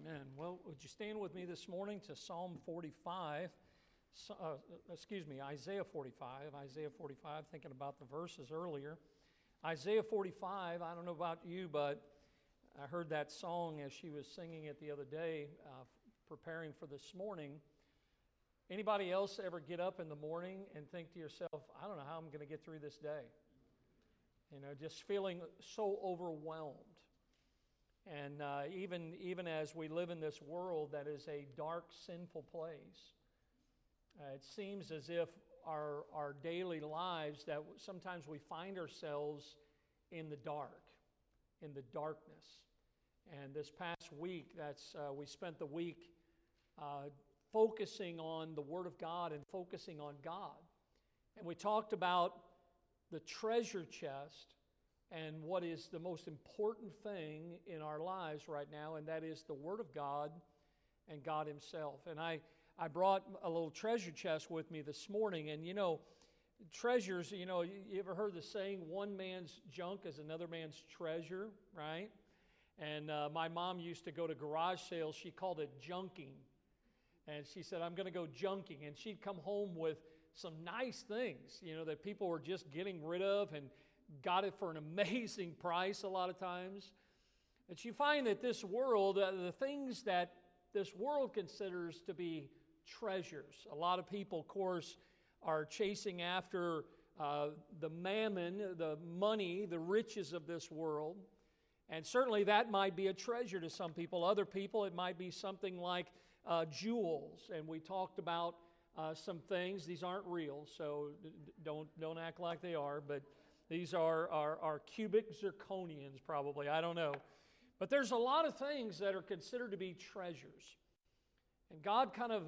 Amen. Well, would you stand with me this morning to Psalm 45? Uh, excuse me, Isaiah 45. Isaiah 45, thinking about the verses earlier. Isaiah 45, I don't know about you, but I heard that song as she was singing it the other day, uh, preparing for this morning. Anybody else ever get up in the morning and think to yourself, I don't know how I'm going to get through this day? You know, just feeling so overwhelmed. And uh, even, even as we live in this world that is a dark, sinful place, uh, it seems as if our, our daily lives that sometimes we find ourselves in the dark, in the darkness. And this past week, that's, uh, we spent the week uh, focusing on the Word of God and focusing on God. And we talked about the treasure chest and what is the most important thing in our lives right now, and that is the Word of God and God Himself. And I, I brought a little treasure chest with me this morning, and you know, treasures, you know, you ever heard the saying, one man's junk is another man's treasure, right? And uh, my mom used to go to garage sales, she called it junking. And she said, I'm going to go junking. And she'd come home with some nice things, you know, that people were just getting rid of and got it for an amazing price a lot of times. But you find that this world, uh, the things that this world considers to be treasures, a lot of people, of course, are chasing after uh, the mammon, the money, the riches of this world. And certainly that might be a treasure to some people. Other people, it might be something like uh, jewels. And we talked about uh, some things. These aren't real, so don't, don't act like they are. But these are, are, are cubic zirconians, probably. I don't know. But there's a lot of things that are considered to be treasures. And God kind of,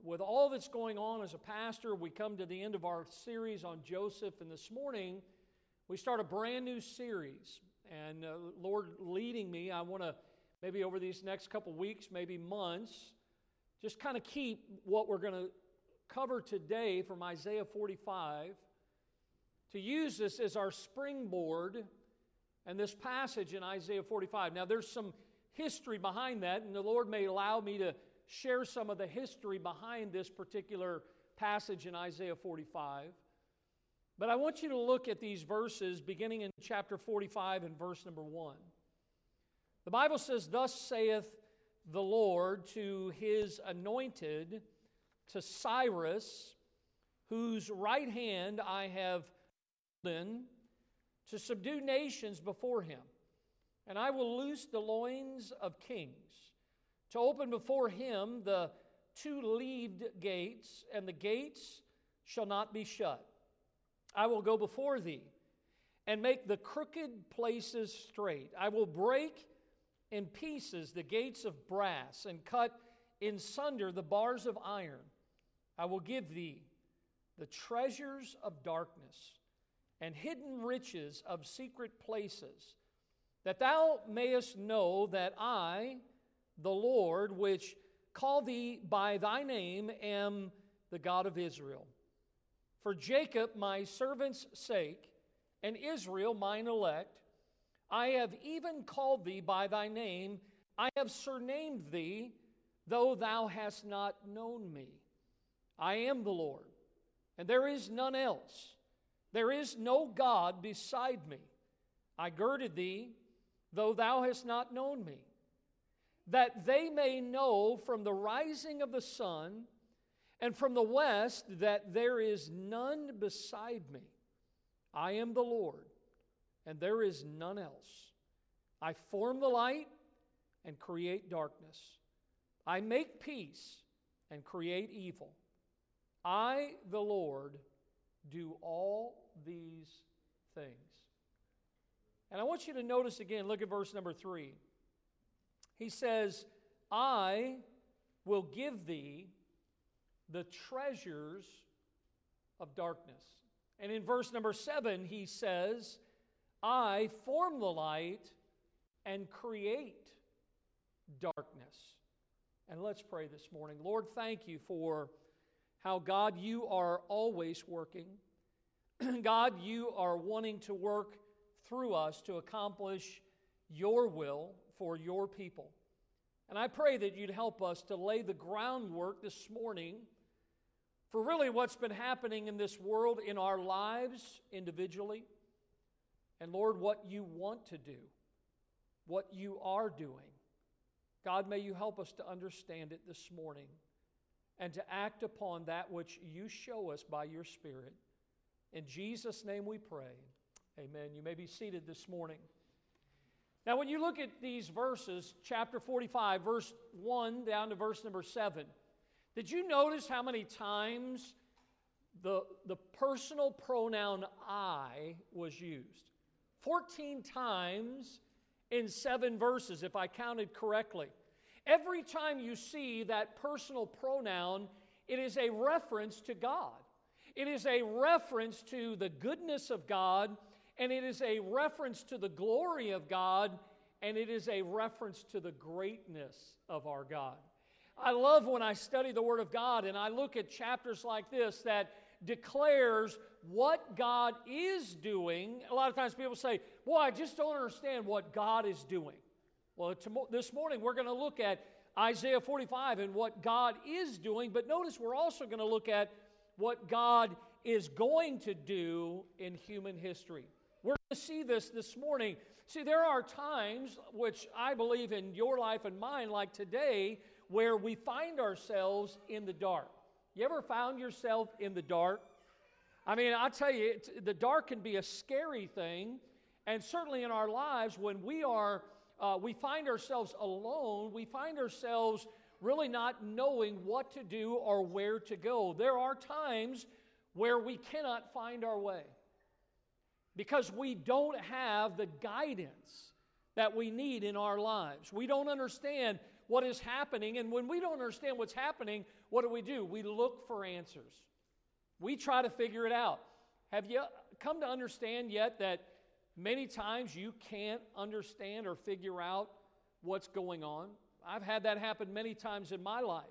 with all that's going on as a pastor, we come to the end of our series on Joseph. And this morning, we start a brand new series. And uh, Lord leading me, I want to maybe over these next couple weeks, maybe months, just kind of keep what we're going to cover today from Isaiah 45 to use this as our springboard and this passage in Isaiah 45. Now, there's some history behind that, and the Lord may allow me to share some of the history behind this particular passage in Isaiah 45. But I want you to look at these verses beginning in chapter 45 and verse number 1. The Bible says, Thus saith the Lord to his anointed, to Cyrus, whose right hand I have to subdue nations before him. And I will loose the loins of kings, to open before him the two leaved gates, and the gates shall not be shut. I will go before thee and make the crooked places straight. I will break in pieces the gates of brass and cut in sunder the bars of iron. I will give thee the treasures of darkness and hidden riches of secret places, that thou mayest know that I, the Lord, which call thee by thy name, am the God of Israel. For Jacob, my servant's sake, and Israel, mine elect, I have even called thee by thy name, I have surnamed thee, though thou hast not known me. I am the Lord, and there is none else. There is no God beside me. I girded thee, though thou hast not known me, that they may know from the rising of the sun and from the west that there is none beside me. I am the Lord, and there is none else. I form the light and create darkness. I make peace and create evil. I, the Lord, do all these things. And I want you to notice again, look at verse number three. He says, I will give thee the treasures of darkness. And in verse number seven, he says, I form the light and create darkness. And let's pray this morning. Lord, thank you for how, God, you are always working. God, you are wanting to work through us to accomplish your will for your people. And I pray that you'd help us to lay the groundwork this morning for really what's been happening in this world, in our lives individually, and Lord, what you want to do, what you are doing. God, may you help us to understand it this morning and to act upon that which you show us by your Spirit. In Jesus' name we pray. Amen. You may be seated this morning. Now, when you look at these verses, chapter 45, verse 1 down to verse number 7, did you notice how many times the, the personal pronoun I was used? 14 times in seven verses, if I counted correctly. Every time you see that personal pronoun, it is a reference to God. It is a reference to the goodness of God, and it is a reference to the glory of God, and it is a reference to the greatness of our God. I love when I study the Word of God and I look at chapters like this that declares what God is doing. A lot of times people say, Boy, I just don't understand what God is doing. Well, this morning we're going to look at Isaiah 45 and what God is doing, but notice we're also going to look at what God is going to do in human history. We're going to see this this morning. See, there are times, which I believe in your life and mine, like today, where we find ourselves in the dark. You ever found yourself in the dark? I mean, I tell you, the dark can be a scary thing, and certainly in our lives, when we are, uh, we find ourselves alone, we find ourselves really not knowing what to do or where to go. There are times where we cannot find our way because we don't have the guidance that we need in our lives. We don't understand what is happening. And when we don't understand what's happening, what do we do? We look for answers. We try to figure it out. Have you come to understand yet that many times you can't understand or figure out what's going on? I've had that happen many times in my life.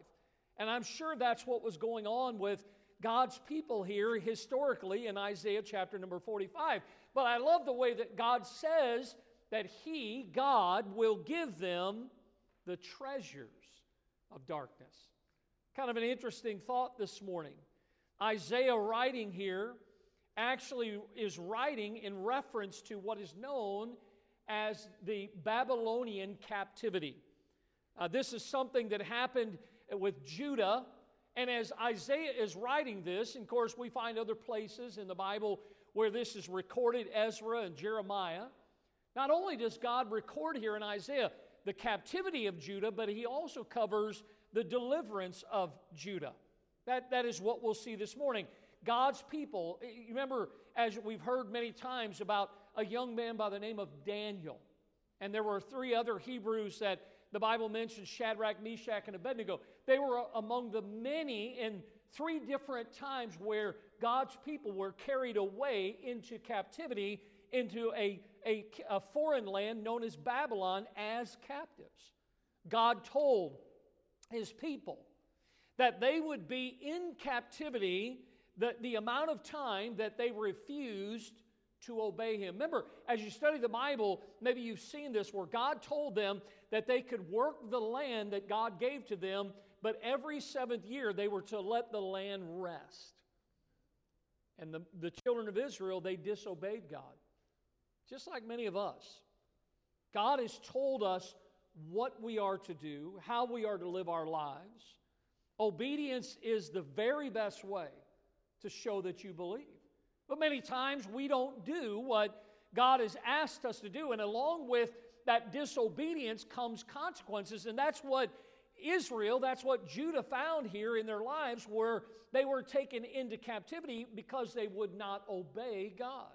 And I'm sure that's what was going on with God's people here historically in Isaiah chapter number 45. But I love the way that God says that He, God, will give them the treasures of darkness. Kind of an interesting thought this morning. Isaiah writing here actually is writing in reference to what is known as the Babylonian captivity. Uh, this is something that happened with Judah. And as Isaiah is writing this, and of course, we find other places in the Bible where this is recorded Ezra and Jeremiah. Not only does God record here in Isaiah the captivity of Judah, but he also covers the deliverance of Judah. That, that is what we'll see this morning. God's people, remember, as we've heard many times about a young man by the name of Daniel, and there were three other Hebrews that the Bible mentions Shadrach, Meshach, and Abednego. They were among the many in three different times where God's people were carried away into captivity into a, a, a foreign land known as Babylon as captives. God told his people that they would be in captivity the, the amount of time that they refused to obey him. Remember, as you study the Bible, maybe you've seen this where God told them that they could work the land that God gave to them, but every seventh year they were to let the land rest. And the, the children of Israel, they disobeyed God just like many of us. God has told us what we are to do, how we are to live our lives. Obedience is the very best way to show that you believe. But many times we don't do what God has asked us to do, and along with that disobedience comes consequences, and that's what Israel, that's what Judah found here in their lives, where they were taken into captivity because they would not obey God.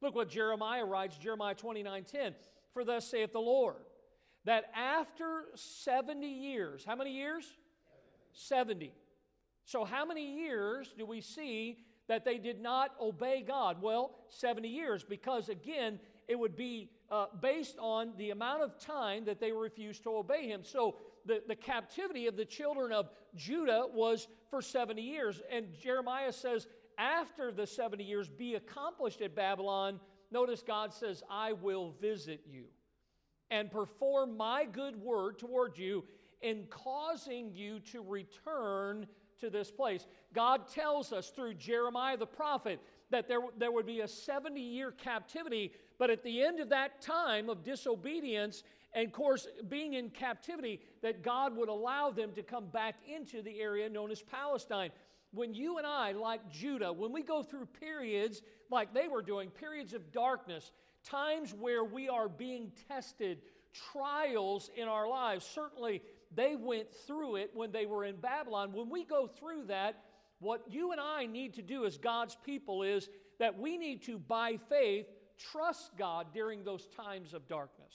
Look what Jeremiah writes, Jeremiah 29 10. For thus saith the Lord, that after 70 years, how many years? 70. So, how many years do we see that they did not obey God? Well, 70 years, because again, it would be uh, based on the amount of time that they refused to obey Him. So, the, the captivity of the children of Judah was for 70 years. And Jeremiah says, after the 70 years be accomplished at Babylon, notice God says, I will visit you. and perform my good word toward you in causing you to return to this place. God tells us through Jeremiah the prophet that there, there would be a 70 year captivity, but at the end of that time of disobedience, and of course, being in captivity, that God would allow them to come back into the area known as Palestine. When you and I, like Judah, when we go through periods like they were doing, periods of darkness, times where we are being tested, trials in our lives, certainly they went through it when they were in Babylon. When we go through that, what you and I need to do as God's people is that we need to, by faith, trust God during those times of darkness.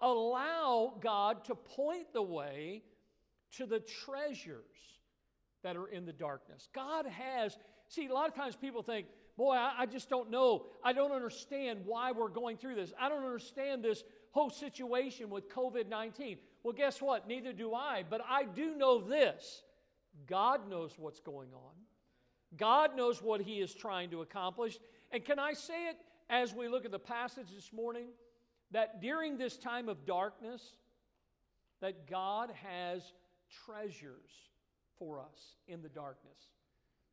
Allow God to point the way to the treasures that are in the darkness. God has, see, a lot of times people think, boy, I, I just don't know. I don't understand why we're going through this. I don't understand this whole situation with COVID 19. Well, guess what? Neither do I. But I do know this God knows what's going on, God knows what He is trying to accomplish. And can I say it as we look at the passage this morning? That during this time of darkness, that God has treasures for us in the darkness.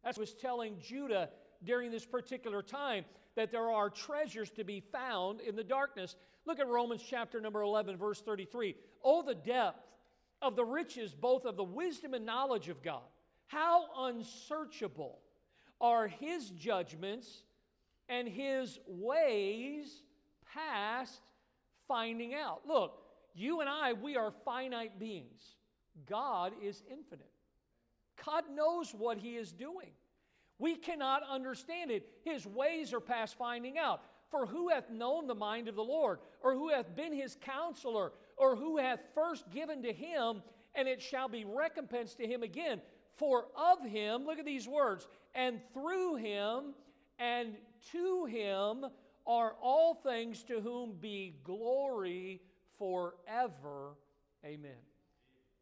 That's was telling Judah during this particular time that there are treasures to be found in the darkness. Look at Romans chapter number 11, verse 33. Oh, the depth of the riches, both of the wisdom and knowledge of God. How unsearchable are his judgments and his ways past finding out. Look, you and I, we are finite beings. God is infinite. God knows what he is doing. We cannot understand it. His ways are past finding out. For who hath known the mind of the Lord, or who hath been his counselor, or who hath first given to him, and it shall be recompensed to him again? For of him, look at these words, and through him and to him are all things to whom be glory forever. Amen.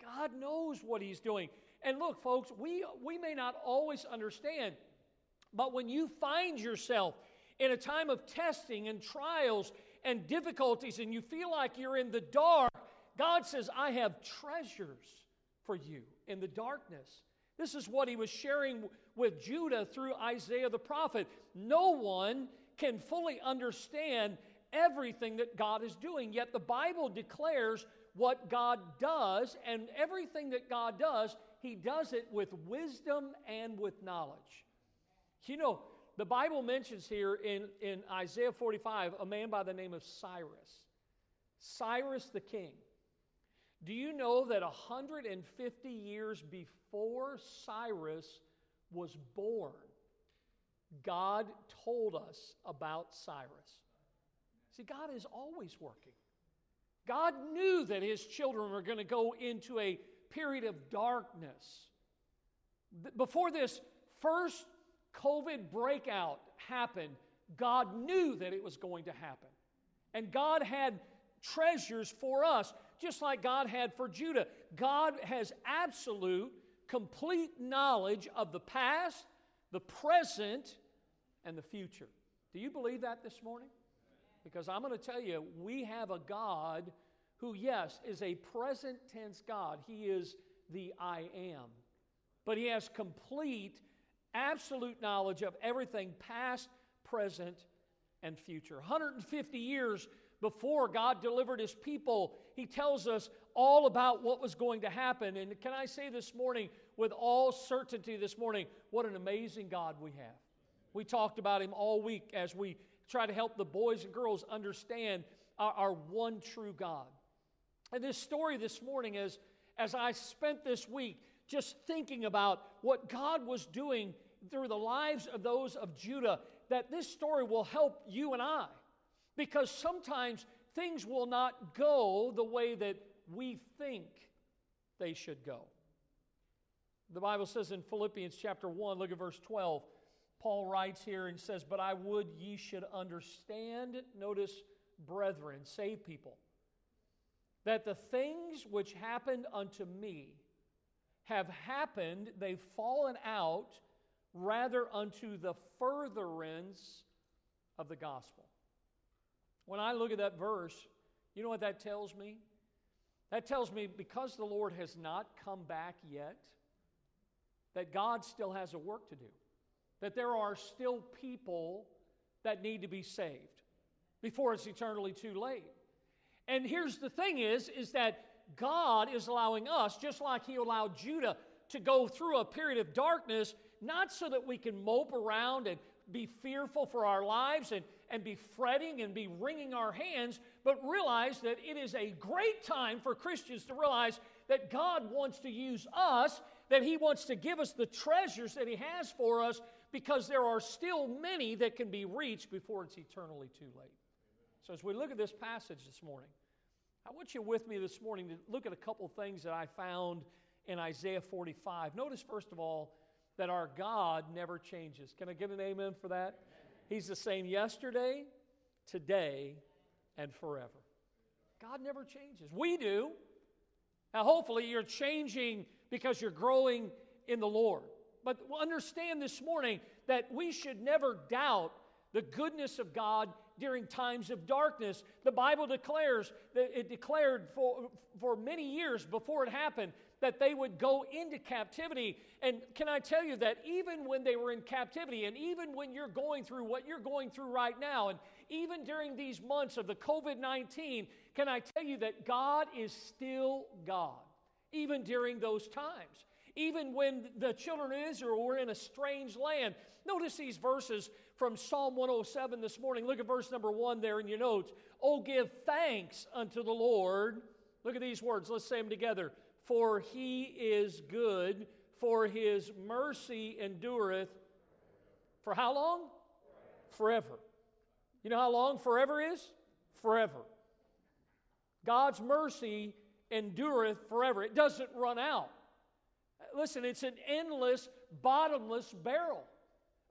God knows what he's doing. And look, folks, we, we may not always understand but when you find yourself in a time of testing and trials and difficulties and you feel like you're in the dark, God says, I have treasures for you in the darkness. This is what he was sharing with Judah through Isaiah the prophet. No one can fully understand everything that God is doing, yet the Bible declares what God does, and everything that God does, he does it with wisdom and with knowledge. You know, the Bible mentions here in, in Isaiah 45 a man by the name of Cyrus. Cyrus the king. Do you know that 150 years before Cyrus was born, God told us about Cyrus? See, God is always working. God knew that his children were going to go into a period of darkness. Before this first COVID breakout happened, God knew that it was going to happen. And God had treasures for us, just like God had for Judah. God has absolute, complete knowledge of the past, the present, and the future. Do you believe that this morning? Because I'm going to tell you, we have a God who, yes, is a present tense God. He is the I am. But He has complete absolute knowledge of everything past, present, and future. 150 years before God delivered his people, he tells us all about what was going to happen. And can I say this morning, with all certainty this morning, what an amazing God we have. We talked about him all week as we try to help the boys and girls understand our, our one true God. And this story this morning, as, as I spent this week just thinking about what God was doing through the lives of those of Judah, that this story will help you and I. Because sometimes things will not go the way that we think they should go. The Bible says in Philippians chapter 1, look at verse 12. Paul writes here and says, But I would ye should understand, notice, brethren, save people, that the things which happened unto me have happened, they've fallen out rather unto the furtherance of the gospel. When I look at that verse, You know what that tells me? That tells me because the Lord has not come back yet, that God still has a work to do. That there are still people that need to be saved before it's eternally too late. And here's the thing is is that God is allowing us just like he allowed Judah to go through a period of darkness not so that we can mope around and be fearful for our lives and, and be fretting and be wringing our hands, but realize that it is a great time for Christians to realize that God wants to use us, that He wants to give us the treasures that He has for us, because there are still many that can be reached before it's eternally too late. So, as we look at this passage this morning, I want you with me this morning to look at a couple things that I found in Isaiah 45. Notice, first of all, that our God never changes. Can I get an amen for that? He's the same yesterday, today, and forever. God never changes. We do. Now, hopefully, you're changing because you're growing in the Lord. But understand this morning that we should never doubt the goodness of God during times of darkness. The Bible declares that it declared for, for many years before it happened that they would go into captivity. And can I tell you that even when they were in captivity, and even when you're going through what you're going through right now, and even during these months of the COVID 19, can I tell you that God is still God, even during those times? Even when the children of Israel were in a strange land. Notice these verses from Psalm 107 this morning. Look at verse number one there in your notes. Oh, give thanks unto the Lord. Look at these words. Let's say them together for he is good, for his mercy endureth. For how long? Forever. You know how long forever is? Forever. God's mercy endureth forever. It doesn't run out. Listen, it's an endless, bottomless barrel.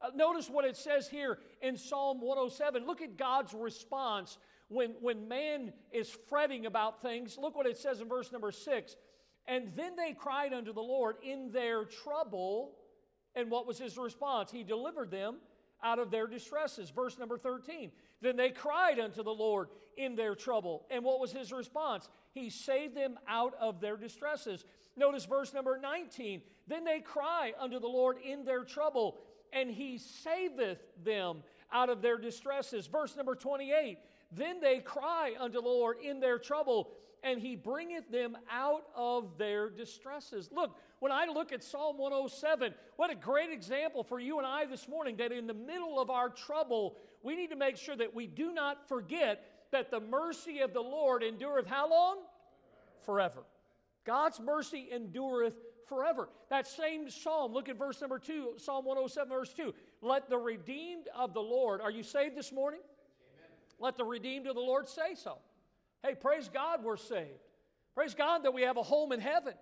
Uh, notice what it says here in Psalm 107. Look at God's response when, when man is fretting about things. Look what it says in verse number 6 and then they cried unto the Lord in their trouble. And what was his response? He delivered them out of their distresses. Verse number 13. Then they cried unto the Lord in their trouble. And what was his response? He saved them out of their distresses. Notice verse number 19. Then they cry unto the Lord in their trouble, and he saveth them out of their distresses. Verse number 28. Then they cry unto the Lord in their trouble, and he bringeth them out of their distresses. Look, when I look at Psalm 107, what a great example for you and I this morning that in the middle of our trouble, we need to make sure that we do not forget that the mercy of the Lord endureth how long? Forever. God's mercy endureth forever. That same psalm, look at verse number 2, Psalm 107, verse 2. Let the redeemed of the Lord, are you saved this morning? Amen. Let the redeemed of the Lord say so. Hey, praise God we're saved. Praise God that we have a home in heaven.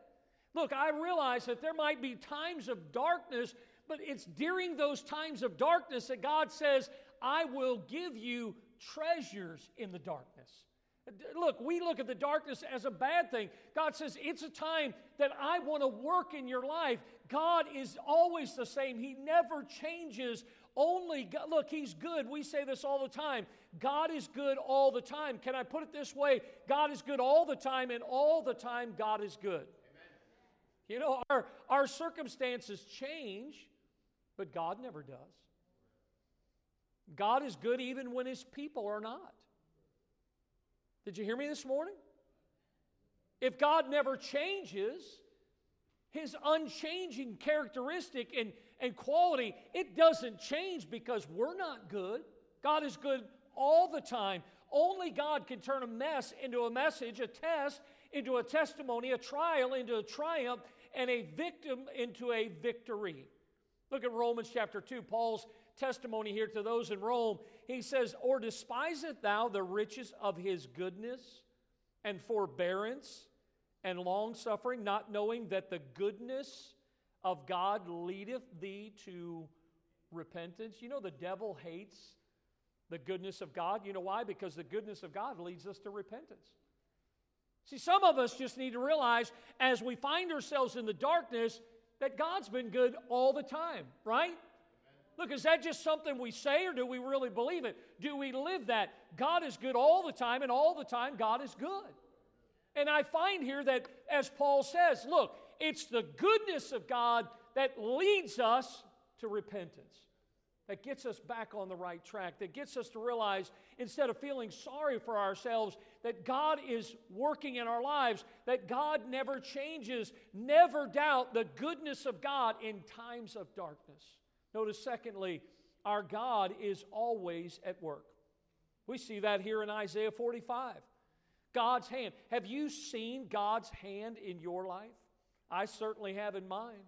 Look, I realize that there might be times of darkness, but it's during those times of darkness that God says, I will give you treasures in the darkness. Look, we look at the darkness as a bad thing. God says, it's a time that I want to work in your life. God is always the same, He never changes. Only, God, look, He's good. We say this all the time. God is good all the time. Can I put it this way? God is good all the time, and all the time, God is good. Amen. You know, our, our circumstances change, but God never does. God is good even when His people are not. Did you hear me this morning? If God never changes, His unchanging characteristic and, and quality, it doesn't change because we're not good. God is good all the time. Only God can turn a mess into a message, a test into a testimony, a trial into a triumph, and a victim into a victory. Look at Romans chapter 2, Paul's testimony here to those in Rome. He says, Or despiseth thou the riches of his goodness and forbearance and long suffering, not knowing that the goodness of God leadeth thee to repentance? You know, the devil hates the goodness of God. You know why? Because the goodness of God leads us to repentance. See, some of us just need to realize as we find ourselves in the darkness that God's been good all the time, right? Look, is that just something we say or do we really believe it? Do we live that? God is good all the time, and all the time, God is good. And I find here that, as Paul says, look, it's the goodness of God that leads us to repentance, that gets us back on the right track, that gets us to realize instead of feeling sorry for ourselves, that God is working in our lives, that God never changes. Never doubt the goodness of God in times of darkness. Notice, secondly, our God is always at work. We see that here in Isaiah 45. God's hand. Have you seen God's hand in your life? I certainly have in mine.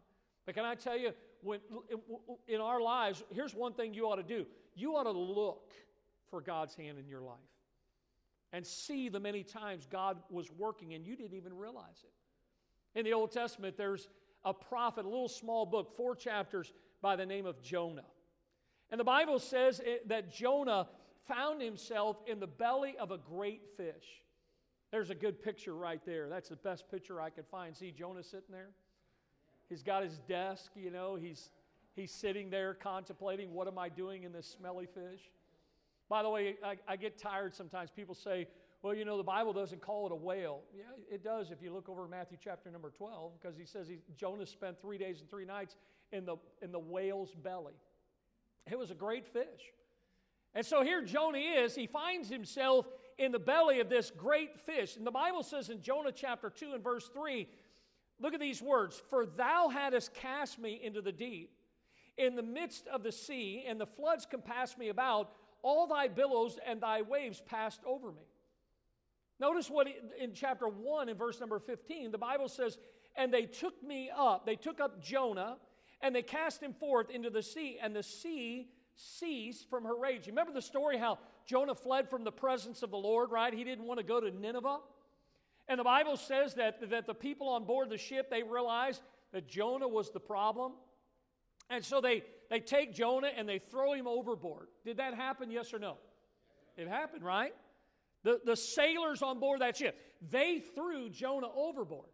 But can I tell you, when, in our lives, here's one thing you ought to do you ought to look for God's hand in your life and see the many times God was working and you didn't even realize it. In the Old Testament, there's a prophet, a little small book, four chapters by the name of Jonah. And the Bible says that Jonah found himself in the belly of a great fish. There's a good picture right there. That's the best picture I could find. See Jonah sitting there? He's got his desk, you know, he's, he's sitting there contemplating, what am I doing in this smelly fish? By the way, I, I get tired sometimes. People say, well, you know, the Bible doesn't call it a whale. Yeah, it does if you look over Matthew chapter number 12, because he says he, Jonah spent three days and three nights in the, in the whale's belly. It was a great fish. And so here Jonah is. He finds himself in the belly of this great fish. And the Bible says in Jonah chapter 2 and verse 3, look at these words For thou hadst cast me into the deep, in the midst of the sea, and the floods compassed me about. All thy billows and thy waves passed over me. Notice what in chapter 1 in verse number 15, the Bible says, And they took me up, they took up Jonah and they cast him forth into the sea, and the sea ceased from her rage. You remember the story how Jonah fled from the presence of the Lord, right? He didn't want to go to Nineveh. And the Bible says that, that the people on board the ship, they realized that Jonah was the problem. And so they, they take Jonah and they throw him overboard. Did that happen, yes or no? It happened, right? The, the sailors on board that ship, they threw Jonah overboard.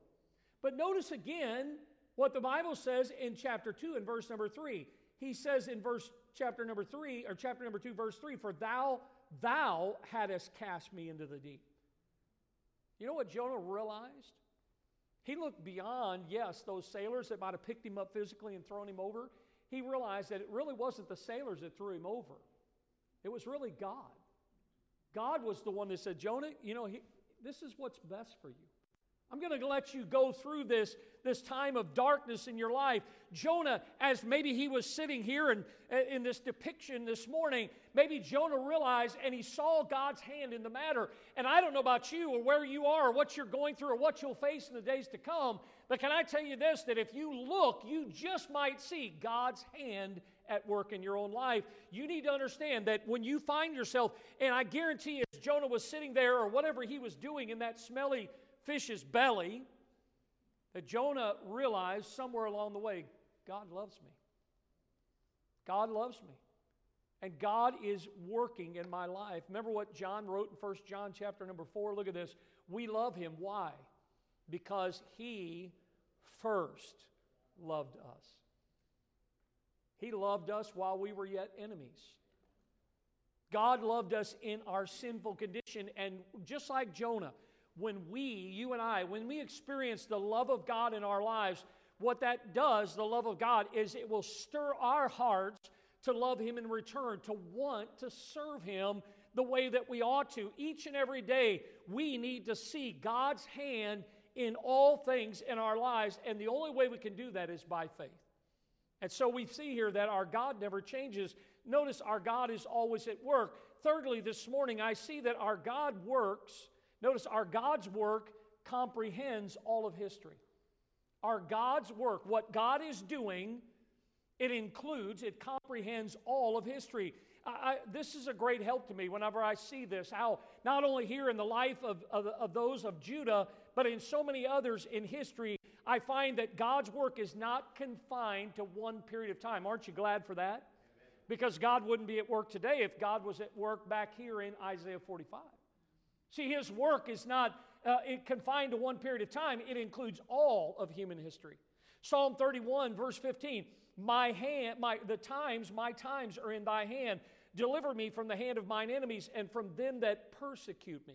But notice again, what the Bible says in chapter 2 and verse number 3. He says in verse chapter number 3 or chapter number 2 verse 3 for thou thou hadst cast me into the deep. You know what Jonah realized? He looked beyond, yes, those sailors that might have picked him up physically and thrown him over. He realized that it really wasn't the sailors that threw him over. It was really God. God was the one that said, Jonah, you know, he, this is what's best for you. I'm going to let you go through this, this time of darkness in your life. Jonah, as maybe he was sitting here and in this depiction this morning, maybe Jonah realized and he saw God's hand in the matter. And I don't know about you or where you are or what you're going through or what you'll face in the days to come, but can I tell you this that if you look, you just might see God's hand at work in your own life. You need to understand that when you find yourself, and I guarantee as Jonah was sitting there or whatever he was doing in that smelly fish's belly that Jonah realized somewhere along the way God loves me. God loves me. And God is working in my life. Remember what John wrote in 1 John chapter number 4? Look at this. We love him. Why? Because he first loved us. He loved us while we were yet enemies. God loved us in our sinful condition. And just like Jonah, when we, you and I, when we experience the love of God in our lives, what that does, the love of God, is it will stir our hearts to love Him in return, to want to serve Him the way that we ought to. Each and every day, we need to see God's hand in all things in our lives, and the only way we can do that is by faith. And so we see here that our God never changes. Notice our God is always at work. Thirdly, this morning, I see that our God works Notice our God's work comprehends all of history. Our God's work, what God is doing, it includes, it comprehends all of history. I, this is a great help to me whenever I see this, how not only here in the life of, of, of those of Judah, but in so many others in history, I find that God's work is not confined to one period of time. Aren't you glad for that? Because God wouldn't be at work today if God was at work back here in Isaiah 45. See, his work is not uh, confined to one period of time, it includes all of human history. Psalm 31, verse 15 My hand, my, the times, my times are in thy hand. Deliver me from the hand of mine enemies and from them that persecute me.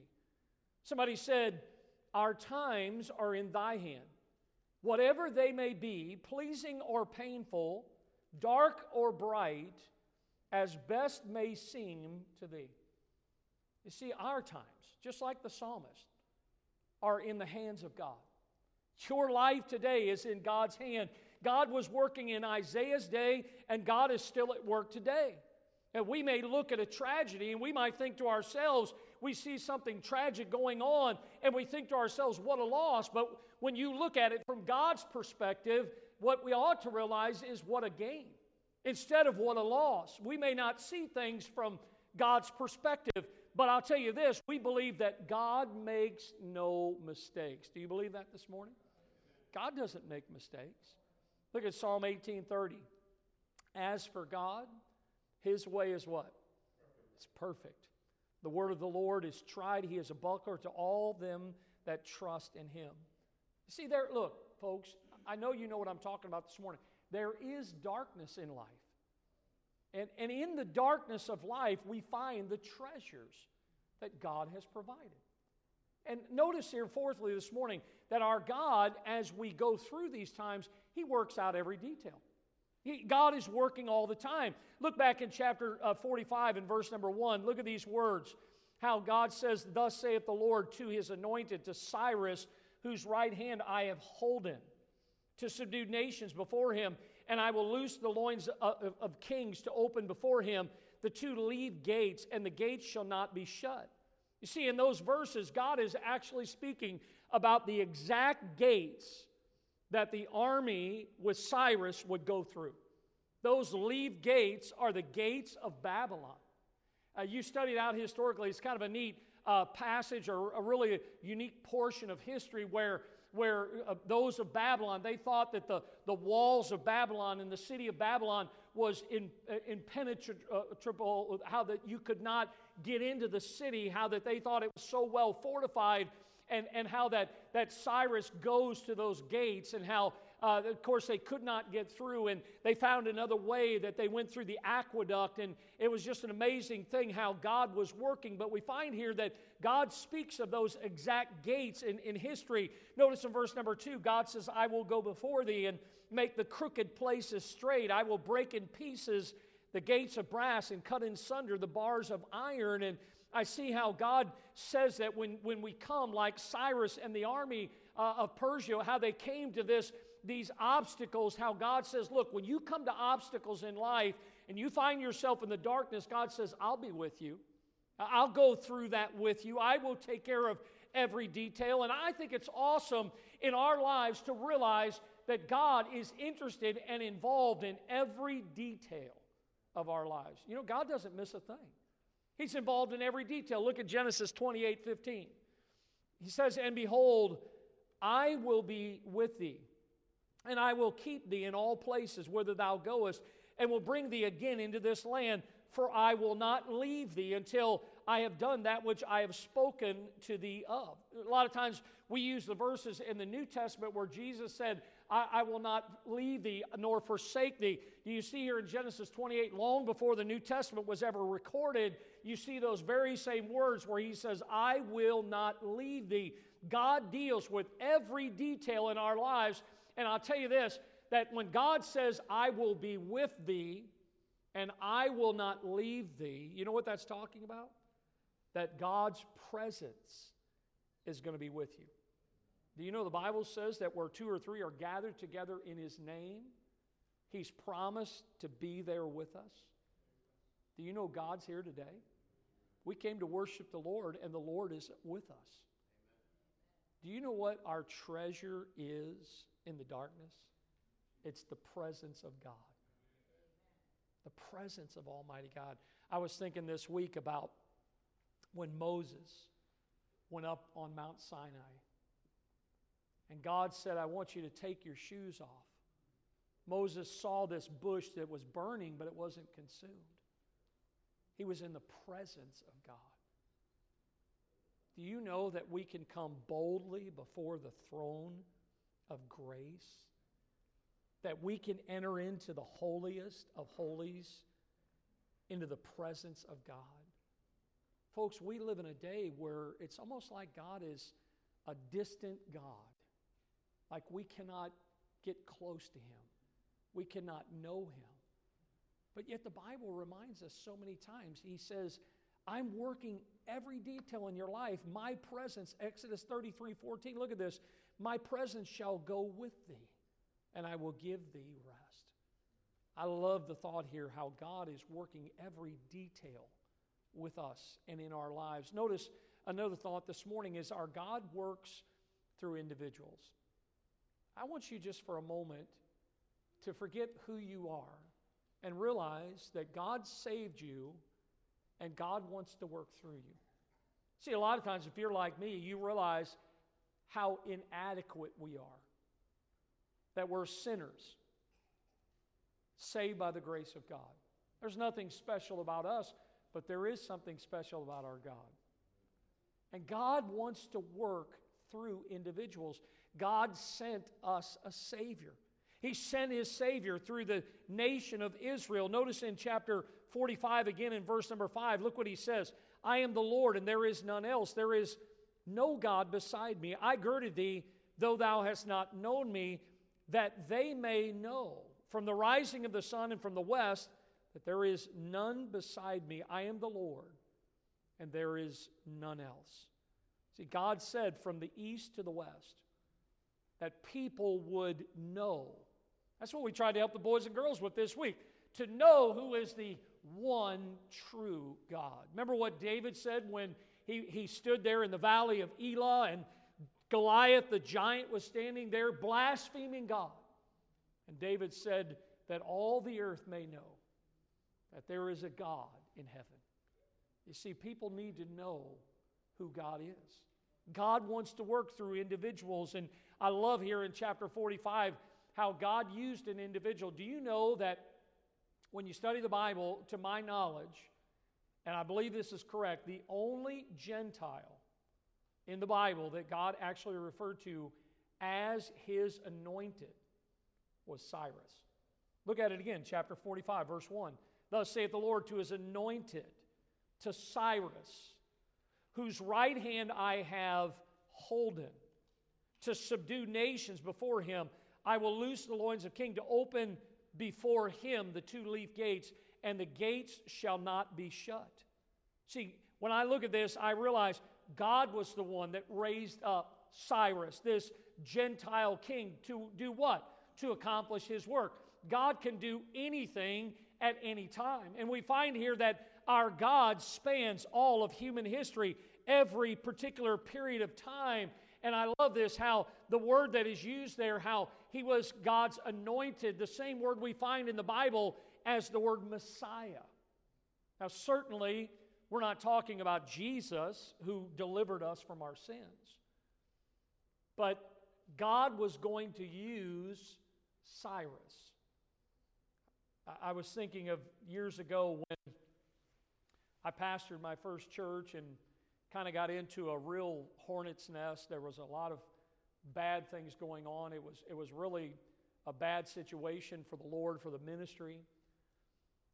Somebody said, Our times are in thy hand. Whatever they may be, pleasing or painful, dark or bright, as best may seem to thee. You see, our times, just like the psalmist, are in the hands of God. Your life today is in God's hand. God was working in Isaiah's day, and God is still at work today. And we may look at a tragedy and we might think to ourselves, we see something tragic going on, and we think to ourselves, what a loss. But when you look at it from God's perspective, what we ought to realize is what a gain instead of what a loss. We may not see things from God's perspective, but I'll tell you this we believe that God makes no mistakes. Do you believe that this morning? God doesn't make mistakes. Look at Psalm 18:30. As for God, his way is what? It's perfect. The word of the Lord is tried. He is a buckler to all them that trust in him. See there, look, folks, I know you know what I'm talking about this morning. There is darkness in life. And, and in the darkness of life, we find the treasures that God has provided. And notice here, fourthly, this morning, that our God, as we go through these times, He works out every detail. He, God is working all the time. Look back in chapter uh, 45 and verse number 1. Look at these words. How God says, Thus saith the Lord to his anointed, to Cyrus, whose right hand I have holden, to subdue nations before him, and I will loose the loins of, of, kings to open before him the two leave gates, and the gates shall not be shut. You see, in those verses, God is actually speaking about the exact gates that the army with Cyrus would go through. Those leave gates are the gates of Babylon. Uh, you studied out historically, it's kind of a neat uh, passage or a really unique portion of history where, where uh, those of Babylon, they thought that the, the walls of Babylon and the city of Babylon was in, uh, impenetrable, how that you could not get into the city, how that they thought it was so well fortified and, and how that, that Cyrus goes to those gates and how, uh, of course, they could not get through and they found another way that they went through the aqueduct. And it was just an amazing thing how God was working. But we find here that God speaks of those exact gates in, in history. Notice in verse number two, God says, I will go before thee and make the crooked places straight. I will break in pieces the gates of brass and cut in sunder the bars of iron. And I see how God says that when, when we come, like Cyrus and the army uh, of Persia, how they came to this, these obstacles, how God says, Look, when you come to obstacles in life and you find yourself in the darkness, God says, I'll be with you. I'll go through that with you. I will take care of every detail. And I think it's awesome in our lives to realize that God is interested and involved in every detail of our lives. You know, God doesn't miss a thing. He's involved in every detail. Look at Genesis 28 15. He says, And behold, I will be with thee, and I will keep thee in all places whither thou goest, and will bring thee again into this land, for I will not leave thee until I have done that which I have spoken to thee of. A lot of times we use the verses in the New Testament where Jesus said, I, I, will not leave thee nor forsake thee. You see here in Genesis 28, long before the New Testament was ever recorded, you see those very same words where he says, I will not leave thee. God deals with every detail in our lives. And I'll tell you this that when God says, I will be with thee and I will not leave thee, you know what that's talking about? That God's presence is going to be with you. Do you know the Bible says that where two or three are gathered together in His name, He's promised to be there with us? Do you know God's here today? We came to worship the Lord, and the Lord is with us. Do you know what our treasure is in the darkness? It's the presence of God. The presence of Almighty God. I was thinking this week about when Moses went up on Mount Sinai and God said, I want you to take your shoes off. Moses saw this bush that was burning, but it wasn't consumed. He was in the presence of God. Do you know that we can come boldly before the throne of grace that we can enter into the holiest of holies, into the presence of God. Folks, we live in a day where it's almost like God is a distant God. Like we cannot get close to Him, we cannot know Him. But yet the Bible reminds us so many times, He says, I'm working every detail in your life. My presence, Exodus 33 14, look at this. My presence shall go with thee, and I will give thee rest. I love the thought here how God is working every detail with us and in our lives. Notice another thought this morning is our God works through individuals. I want you just for a moment to forget who you are and realize that God saved you and God wants to work through you. See, a lot of times, if you're like me, you realize how inadequate we are, that we're sinners saved by the grace of God. There's nothing special about us, but there is something special about our God. And God wants to work through individuals. God sent us a Savior. He sent His Savior through the nation of Israel. Notice in chapter 45, again in verse number 5, look what He says I am the Lord, and there is none else. There is no God beside me. I girded thee, though thou hast not known me, that they may know from the rising of the sun and from the west that there is none beside me. I am the Lord, and there is none else. See, God said from the east to the west that people would know. That's what we tried to help the boys and girls with this week to know who is the one true God. Remember what David said when he, he stood there in the valley of Elah and Goliath, the giant, was standing there blaspheming God. And David said that all the earth may know that there is a God in heaven. You see, people need to know who God is. God wants to work through individuals. And I love here in chapter 45 how God used an individual. Do you know that when you study the Bible, to my knowledge, and I believe this is correct, the only Gentile in the Bible that God actually referred to as his anointed was Cyrus. Look at it again, chapter 45, verse 1. Thus saith the Lord to his anointed, to Cyrus, whose right hand I have holden, to subdue nations before him. I will loose the loins of king to open before him the two leaf gates, and the gates shall not be shut. See, when I look at this, I realize God was the one that raised up Cyrus, this Gentile king, to do what? To accomplish his work. God can do anything at any time. And we find here that our God spans all of human history, every particular period of time. And I love this how the word that is used there, how he was God's anointed, the same word we find in the Bible as the word Messiah. Now, certainly, we're not talking about Jesus who delivered us from our sins, but God was going to use Cyrus. I was thinking of years ago when I pastored my first church and kind of got into a real hornet's nest. There was a lot of bad things going on. It was, it was really a bad situation for the Lord, for the ministry.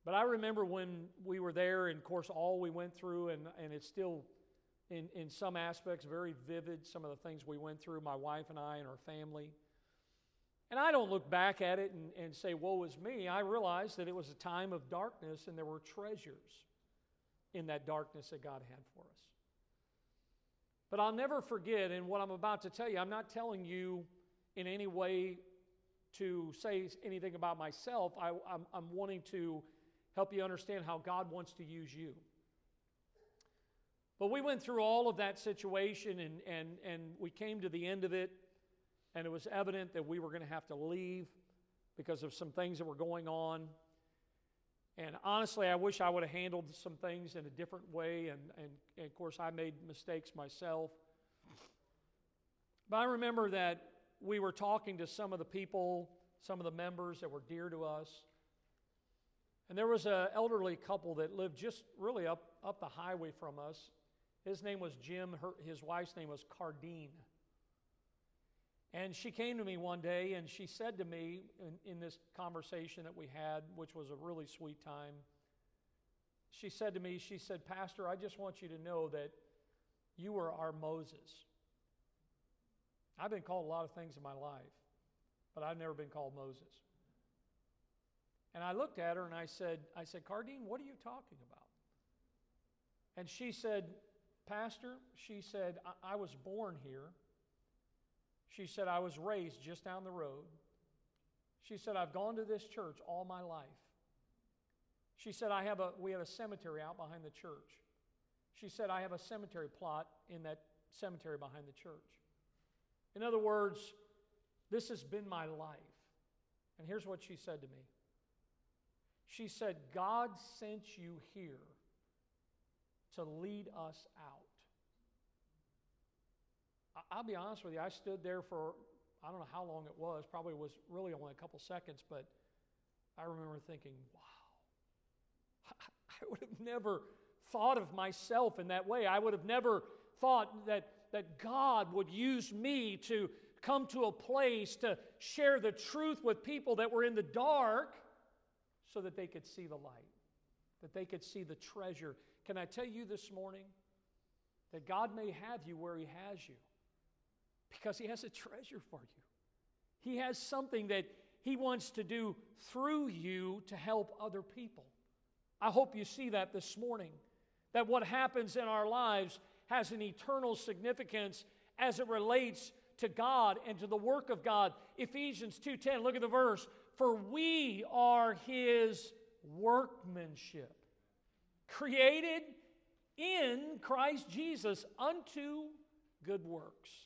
But I remember when we were there, and of course, all we went through, and, and it's still, in, in some aspects, very vivid, some of the things we went through, my wife and I and our family. And I don't look back at it and, and say, woe is me. I realize that it was a time of darkness, and there were treasures in that darkness that God had for us. But I'll never forget, and what I'm about to tell you, I'm not telling you in any way to say anything about myself. I, I'm, I'm wanting to help you understand how God wants to use you. But we went through all of that situation and, and, and we came to the end of it, and it was evident that we were going to have to leave because of some things that were going on. And honestly, I wish I would have handled some things in a different way. And, and, and, of course, I made mistakes myself. But I remember that we were talking to some of the people, some of the members that were dear to us. And there was an elderly couple that lived just really up, up the highway from us. His name was Jim, her, his wife's name was Cardine. And she came to me one day and she said to me in, in, this conversation that we had, which was a really sweet time, she said to me, She said, Pastor, I just want you to know that you are our Moses. I've been called a lot of things in my life, but I've never been called Moses. And I looked at her and I said, I said, Cardine, what are you talking about? And she said, Pastor, she said, I, I was born here. She said, I was raised just down the road. She said, I've gone to this church all my life. She said, I have a, we have a cemetery out behind the church. She said, I have a cemetery plot in that cemetery behind the church. In other words, this has been my life. And here's what she said to me She said, God sent you here to lead us out. I'll be honest with you, I stood there for, I don't know how long it was, probably was really only a couple seconds, but I remember thinking, wow, I would have never thought of myself in that way. I would have never thought that, that God would use me to come to a place to share the truth with people that were in the dark so that they could see the light, that they could see the treasure. Can I tell you this morning that God may have you where He has you? Because He has a treasure for you. He has something that He wants to do through you to help other people. I hope you see that this morning. That what happens in our lives has an eternal significance as it relates to God and to the work of God. Ephesians 2:10, look at the verse. For we are his workmanship, created in Christ Jesus unto good works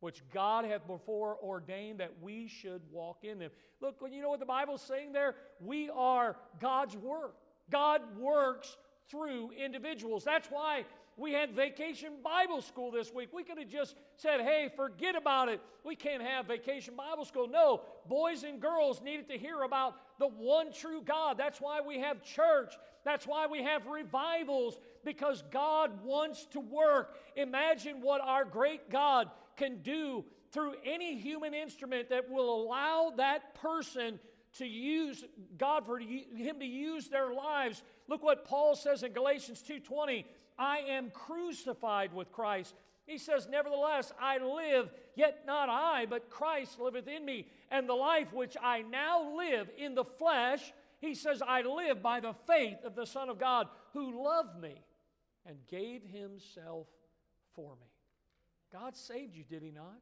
which God hath before ordained that we should walk in them. Look, you know what the Bible's saying there? We are God's work. God works through individuals. That's why we had vacation Bible school this week. We could have just said, hey, forget about it. We can't have vacation Bible school. No, boys and girls needed to hear about the one true God. That's why we have church. That's why we have revivals, because God wants to work. Imagine what our great God can do through any human instrument that will allow that person to use God for him to use their lives. Look what Paul says in Galatians 2:20, I am crucified with Christ. He says, Nevertheless, I live, yet not I, but Christ liveth in me. And the life which I now live in the flesh, he says, I live by the faith of the Son of God who loved me and gave himself for me. God saved you, did He not?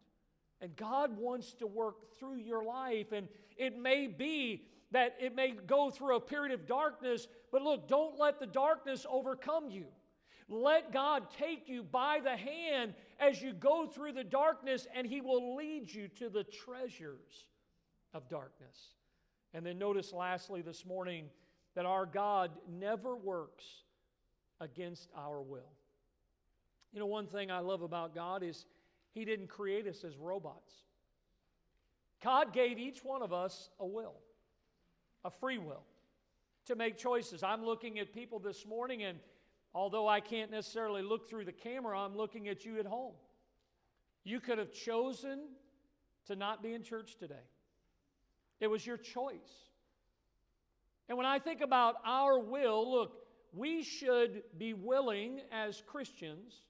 And God wants to work through your life. And it may be that it may go through a period of darkness, but look, don't let the darkness overcome you. Let God take you by the hand as you go through the darkness, and He will lead you to the treasures of darkness. And then notice lastly this morning that our God never works against our will. You know, one thing I love about God is He didn't create us as robots. God gave each one of us a will, a free will, to make choices. I'm looking at people this morning, and although I can't necessarily look through the camera, I'm looking at you at home. You could have chosen to not be in church today, it was your choice. And when I think about our will, look, we should be willing as Christians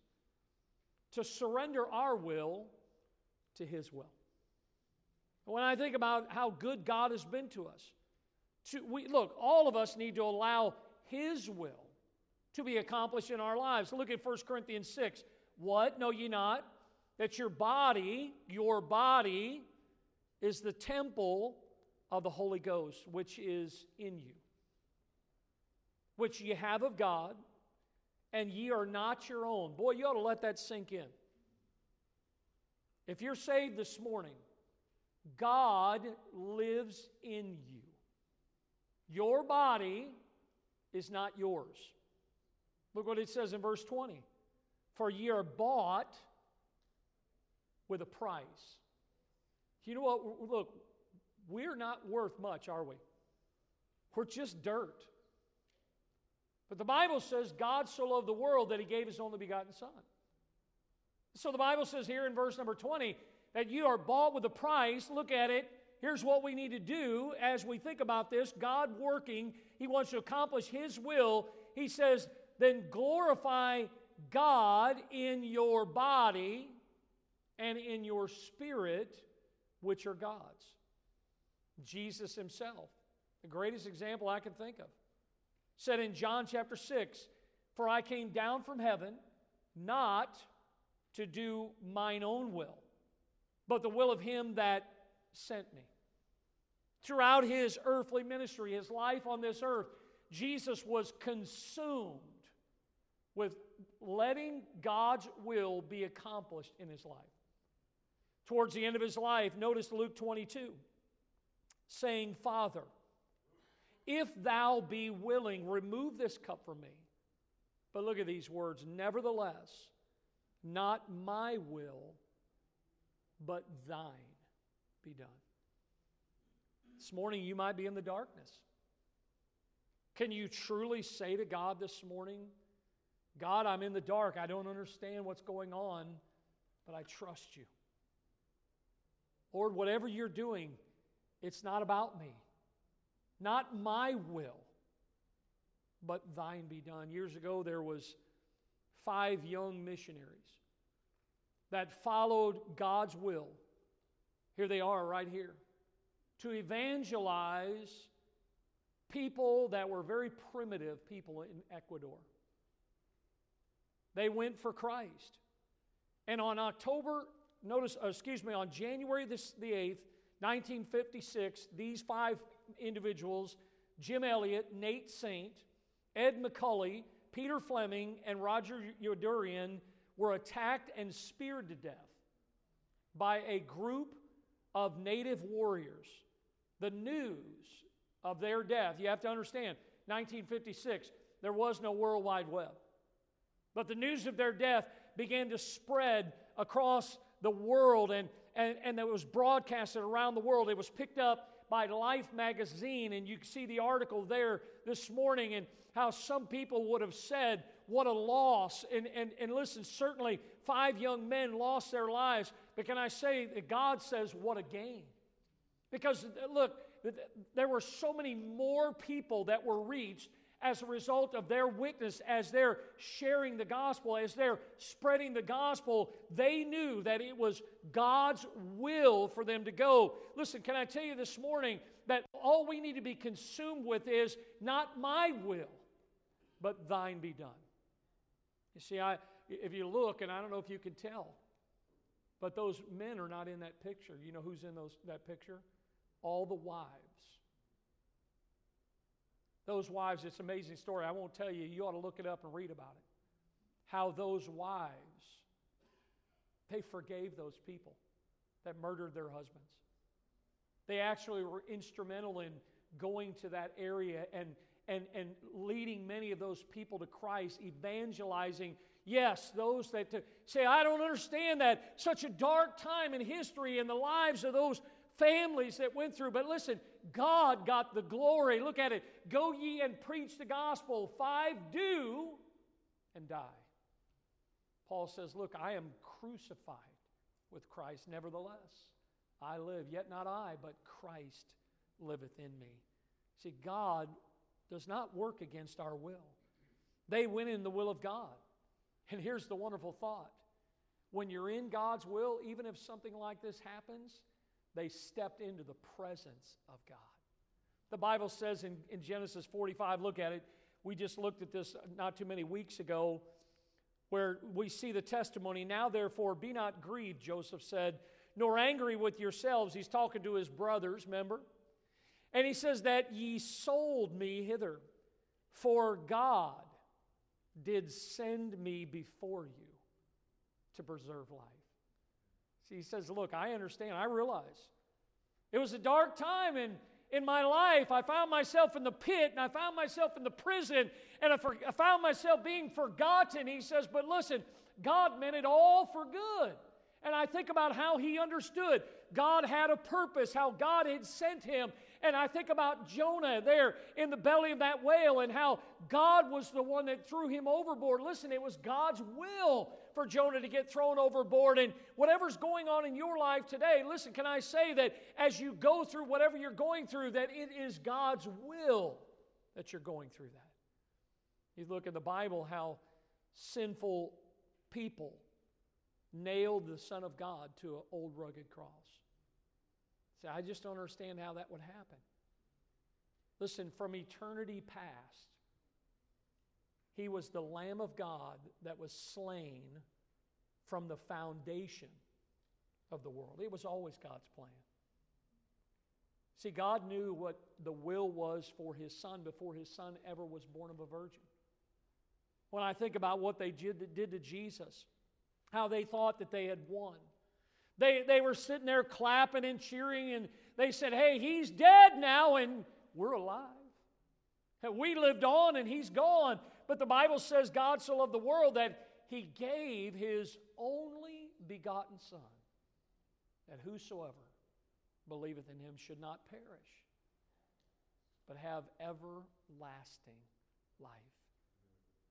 to surrender our will to His will. When I think about how good God has been to us, to, we, look, all of us need to allow His will to be accomplished in our lives. Look at 1 Corinthians 6. What? Know ye not that your body, your body, is the temple of the Holy Ghost, which is in you, which ye have of God, and ye are not your own. Boy, you ought to let that sink in. If you're saved this morning, God lives in you. Your body is not yours. Look what it says in verse 20. For ye are bought with a price. You know what? Look, we're not worth much, are we? We're just dirt. But the Bible says God so loved the world that he gave his only begotten Son. So the Bible says here in verse number 20 that you are bought with a price. Look at it. Here's what we need to do as we think about this God working, He wants to accomplish His will. He says, then glorify God in your body and in your spirit, which are God's. Jesus Himself, the greatest example I can think of, said in John chapter 6 For I came down from heaven not to do mine own will, but the will of Him that sent me. Throughout His earthly ministry, His life on this earth, Jesus was consumed with letting God's will be accomplished in his life. Towards the end of his life, notice Luke 22, saying, Father, if thou be willing, remove this cup from me. But look at these words Nevertheless, not my will, but thine be done. This morning, you might be in the darkness. Can you truly say to God this morning, God, I'm in the dark. I don't understand what's going on, but I trust you. Lord, whatever you're doing, it's not about me, not my will, but thine be done. Years ago, there was five young missionaries that followed God's will. Here they are, right here, to evangelize people that were very primitive people in Ecuador. They went for Christ. And on October, notice, uh, excuse me, on January the 8th, 1956, these five individuals, Jim Elliot, Nate Saint, Ed McCully, Peter Fleming, and Roger Youderian, were attacked and speared to death by a group of native warriors. The news of their death, you have to understand, 1956, there was no World Wide Web. But the news of their death began to spread across the world and, and, and it was broadcasted around the world. It was picked up by Life magazine, and you see the article there this morning and how some people would have said, What a loss. And, and, and listen, certainly five young men lost their lives, but can I say that God says, What a gain? Because look, there were so many more people that were reached as a result of their witness, as they're sharing the gospel, as they're spreading the gospel, they knew that it was God's will for them to go. Listen, can I tell you this morning that all we need to be consumed with is not my will, but thine be done. You see, I, if you look, and I don't know if you can tell, but those men are not in that picture. You know who's in those, that picture? All the wives those wives, it's an amazing story. I won't tell you. You ought to look it up and read about it. How those wives, they forgave those people that murdered their husbands. They actually were instrumental in going to that area and, and, and leading many of those people to Christ, evangelizing. Yes, those that say, I don't understand that. Such a dark time in history in the lives of those families that went through. But listen, God got the glory. Look at it. Go ye and preach the gospel. Five, do and die. Paul says, Look, I am crucified with Christ. Nevertheless, I live, yet not I, but Christ liveth in me. See, God does not work against our will. They went in the will of God. And here's the wonderful thought when you're in God's will, even if something like this happens, they stepped into the presence of God. The Bible says in, in Genesis 45, look at it. We just looked at this not too many weeks ago, where we see the testimony. Now, therefore, be not grieved, Joseph said, nor angry with yourselves. He's talking to his brothers, remember? And he says that ye sold me hither, for God did send me before you to preserve life. See, he says, Look, I understand. I realize. It was a dark time in, in my life. I found myself in the pit and I found myself in the prison and I, for, I found myself being forgotten. He says, But listen, God meant it all for good. And I think about how he understood God had a purpose, how God had sent him. And I think about Jonah there in the belly of that whale and how God was the one that threw him overboard. Listen, it was God's will for Jonah to get thrown overboard. And whatever's going on in your life today, listen, can I say that as you go through whatever you're going through, that it is God's will that you're going through that? You look in the Bible how sinful people nailed the Son of God to an old rugged cross. See, I just don't understand how that would happen. Listen, from eternity past, he was the Lamb of God that was slain from the foundation of the world. It was always God's plan. See, God knew what the will was for his son before his son ever was born of a virgin. When I think about what they did, to Jesus, how they thought that they had won. They, they were sitting there clapping and cheering, and they said, Hey, he's dead now, and we're alive. We lived on, and he's gone. But the Bible says God so loved the world that he gave his only begotten Son, that whosoever believeth in him should not perish, but have everlasting life.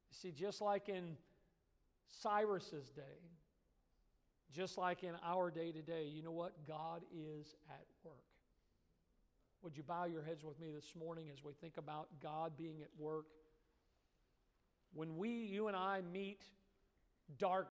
You see, just like in Cyrus's day, just like in our day today, you know what? God is at work. Would you bow your heads with me this morning as we think about God being at work? When we, you and I, meet dark